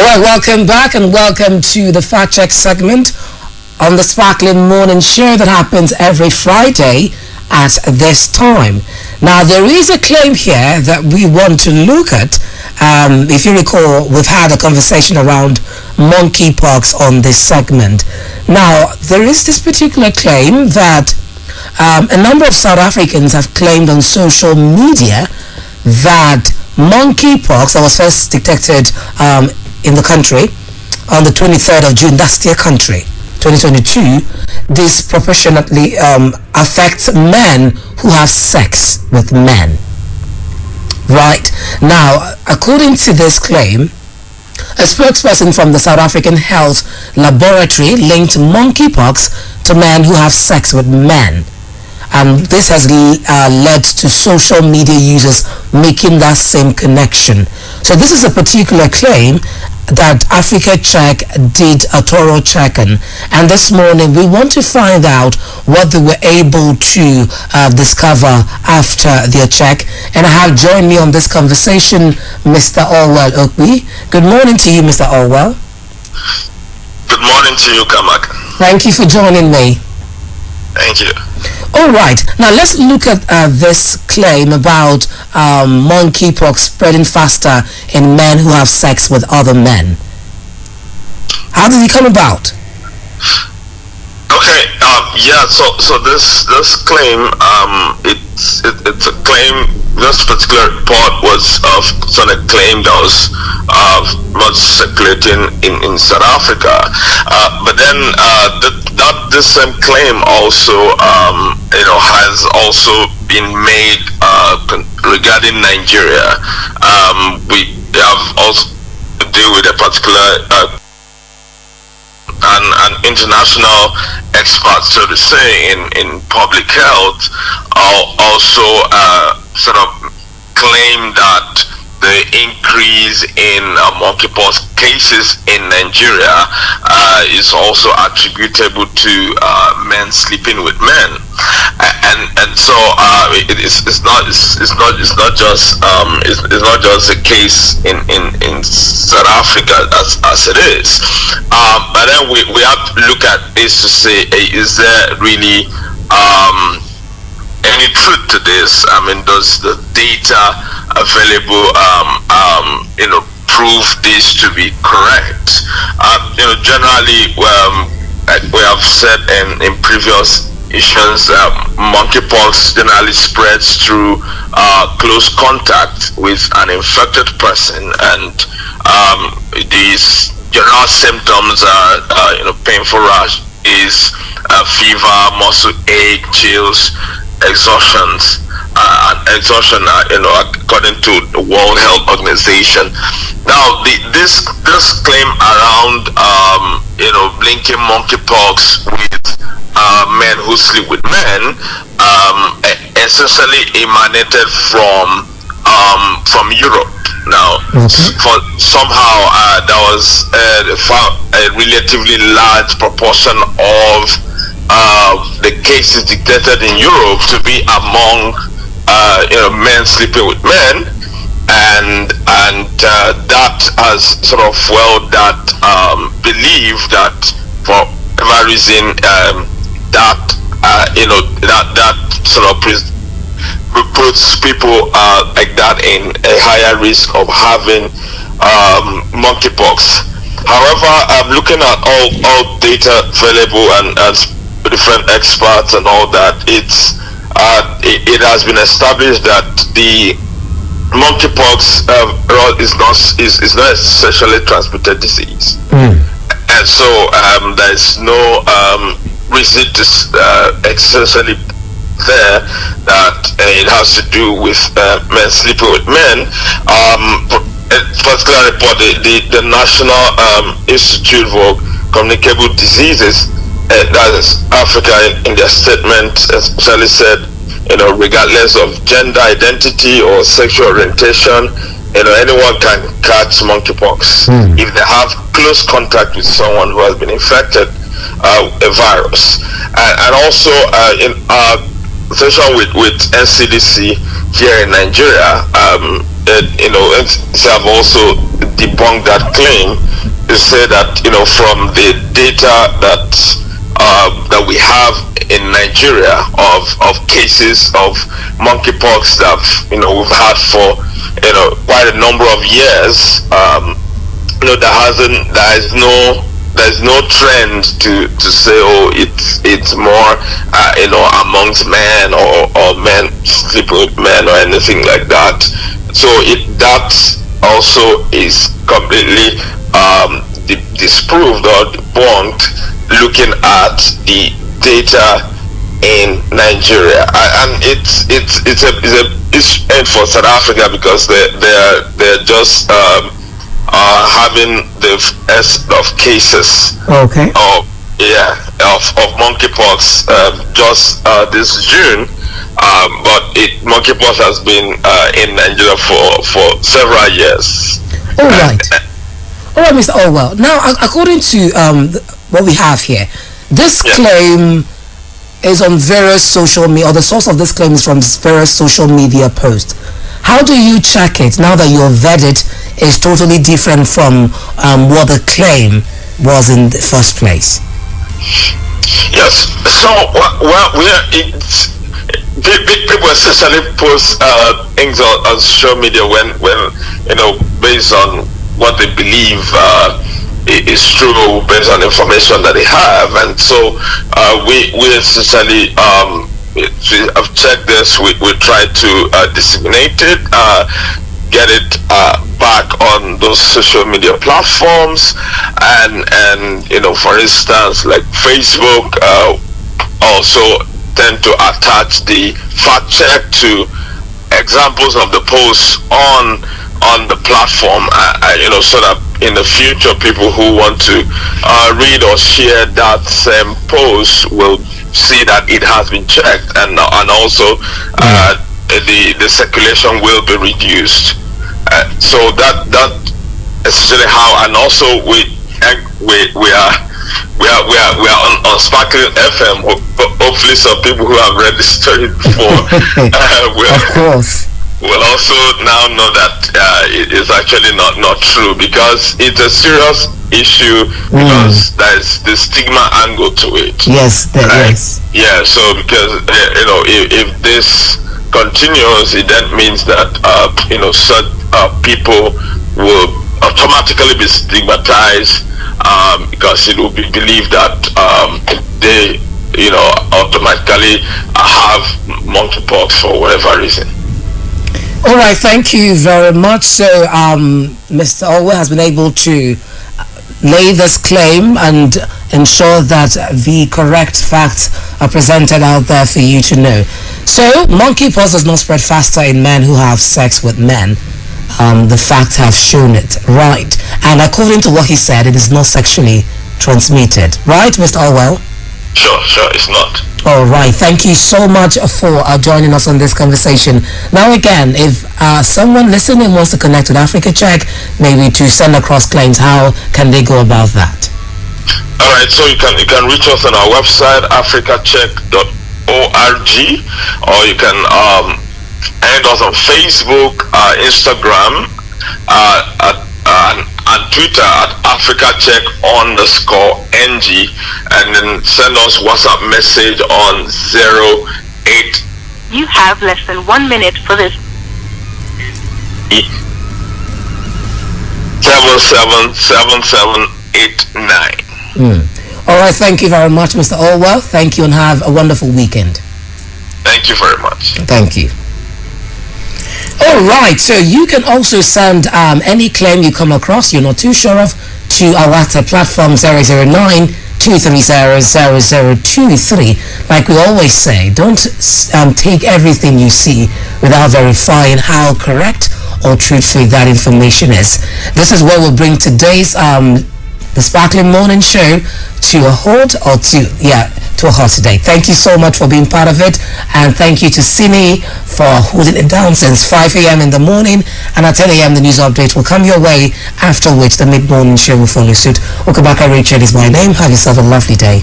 All right, welcome back and welcome to the Fact Check segment on the Sparkling Morning Show that happens every Friday at this time. Now, there is a claim here that we want to look at. Um, if you recall, we've had a conversation around monkeypox on this segment. Now, there is this particular claim that um, a number of South Africans have claimed on social media that monkeypox that was first detected um, in the country on the 23rd of June, that's their country, 2022, disproportionately um, affects men who have sex with men. Right. Now, according to this claim, a spokesperson from the South African Health Laboratory linked monkeypox to men who have sex with men and this has uh, led to social media users making that same connection. So this is a particular claim that Africa Check did a thorough check on. And this morning we want to find out what they were able to uh, discover after their check. And I have joined me on this conversation Mr. Allwell Okpi. Good morning to you, Mr. Allwell. Good morning to you, Kamak. Thank you for joining me. Thank you. All right. Now let's look at uh, this claim about um, monkeypox spreading faster in men who have sex with other men. How did it come about? Okay. Um, yeah. So so this this claim um, it's it, it's a claim. This particular report was of sort of claim that was uh, was circulating in, in South Africa, uh, but then uh, the, same claim also um, you know has also been made uh, regarding Nigeria. Um, we have also deal with a particular uh, an, an international expert, so to say, in, in public health, also uh, sort of claim that the increase in uh, monkeypox cases in Nigeria uh, is also attributable to uh, men sleeping with men, and and so uh, it, it's, it's not it's, it's, not it's not just um, it's, it's not just a case in, in, in South Africa as, as it is, um, but then we, we have to look at is to say is there really um, any truth to this? I mean, does the data available, um, um, you know, prove this to be correct? Uh, you know, generally, um, we have said in, in previous issues, uh, monkeypox generally spreads through uh, close contact with an infected person, and um, these general symptoms are, uh, you know, painful rash, is uh, fever, muscle ache, chills, exhaustions uh, exhaustion uh, you know according to the World Health Organization now the, this this claim around um, you know linking monkeypox with uh, men who sleep with men um, essentially emanated from um, from Europe now okay. for somehow uh, there was a, a relatively large proportion of uh, the cases detected in Europe to be among uh, you know men sleeping with men, and and uh, that has sort of well that um, believe that for whatever reason um, that uh, you know that that sort of puts people uh, like that in a higher risk of having um, monkeypox. However, I'm looking at all all data available and, and different experts and all that, it's uh, it, it, has been established that the monkeypox uh, is not is, is not a sexually transmitted disease, mm. and so um, there is no um, reason to uh, essentially there that uh, it has to do with uh, men sleeping with men. Um, particular report, the, the, the National um, Institute for Communicable Diseases uh, that is Africa in, in their statement especially said, you know, regardless of gender identity or sexual orientation, you know, anyone can catch monkeypox mm. if they have close contact with someone who has been infected uh, a virus. And, and also uh, in our session with, with NCDC here in Nigeria, um, it, you know, they have also debunked that claim is say that you know from the data that uh, that we have in Nigeria of of cases of monkeypox that you know we've had for you know quite a number of years. Um, you know, there hasn't there is no there's no trend to to say oh it's it's more uh, you know amongst men or or men sleeping with men or anything like that. So it that also is completely um, disproved or debunked looking at the data in Nigeria, and it's it's it's a it's a it's for South Africa because they they're they're just um, uh, having the S of cases. Okay. Of yeah of of monkeypox uh, just uh, this June. Um, but it monkeypox has been uh, in Nigeria for for several years. All right. All right, Mr. Allwell. Now, according to um, what we have here, this yeah. claim is on various social media, or the source of this claim is from various social media posts. How do you check it now that your verdict is totally different from um, what the claim was in the first place? Yes. So, well, we are, it's, people essentially post uh, things on, on social media when, when, you know, based on what they believe uh, is true based on information that they have, and so uh, we we essentially um, have checked this. We we try to uh, disseminate it, uh, get it uh, back on those social media platforms, and and you know, for instance, like Facebook, uh, also tend to attach the fact check to examples of the posts on on the platform, uh, you know, so that in the future people who want to uh, read or share that same post will see that it has been checked and and also uh, the the circulation will be reduced. Uh, so that that essentially how and also we we we are we are we are we are on, on Sparkling FM. Hopefully, some people who have read this story before. uh, of course will also now know that uh, it is actually not not true because it's a serious issue mm. because there's the stigma angle to it. Yes, there right? is. Yeah, so because uh, you know if, if this continues, it then means that uh, you know such uh, people will automatically be stigmatized um, because it will be believed that um, they you know automatically have monkeypox for whatever reason. All right, thank you very much. So, um, Mr. Allwell has been able to lay this claim and ensure that the correct facts are presented out there for you to know. So, monkeypox does not spread faster in men who have sex with men. Um, the facts have shown it, right? And according to what he said, it is not sexually transmitted, right, Mr. Allwell? Sure, sure, it's not. All right. Thank you so much for uh, joining us on this conversation. Now, again, if uh, someone listening wants to connect with Africa Check, maybe to send across claims, how can they go about that? All right. So you can you can reach us on our website africacheck.org, or you can um, us on Facebook, uh, Instagram, uh, at uh, and Twitter at Africa Check underscore NG and then send us WhatsApp message on 08. You have less than one minute for this. Seven seven seven seven eight nine. Mm. All right, thank you very much, Mr. Allwell. Thank you and have a wonderful weekend. Thank you very much. Thank you. All right, so you can also send um, any claim you come across you're not too sure of to our WhatsApp platform 009 230 Like we always say, don't um, take everything you see without verifying how correct or truthful that information is. This is what will bring today's um, the Sparkling Morning Show to a halt or to, yeah, to halt today. Thank you so much for being part of it. And thank you to Simi for holding it down since 5 a.m. in the morning. And at 10 a.m. the news update will come your way, after which the mid-morning show will follow suit. Okabaka Richard is my name. Have yourself a lovely day.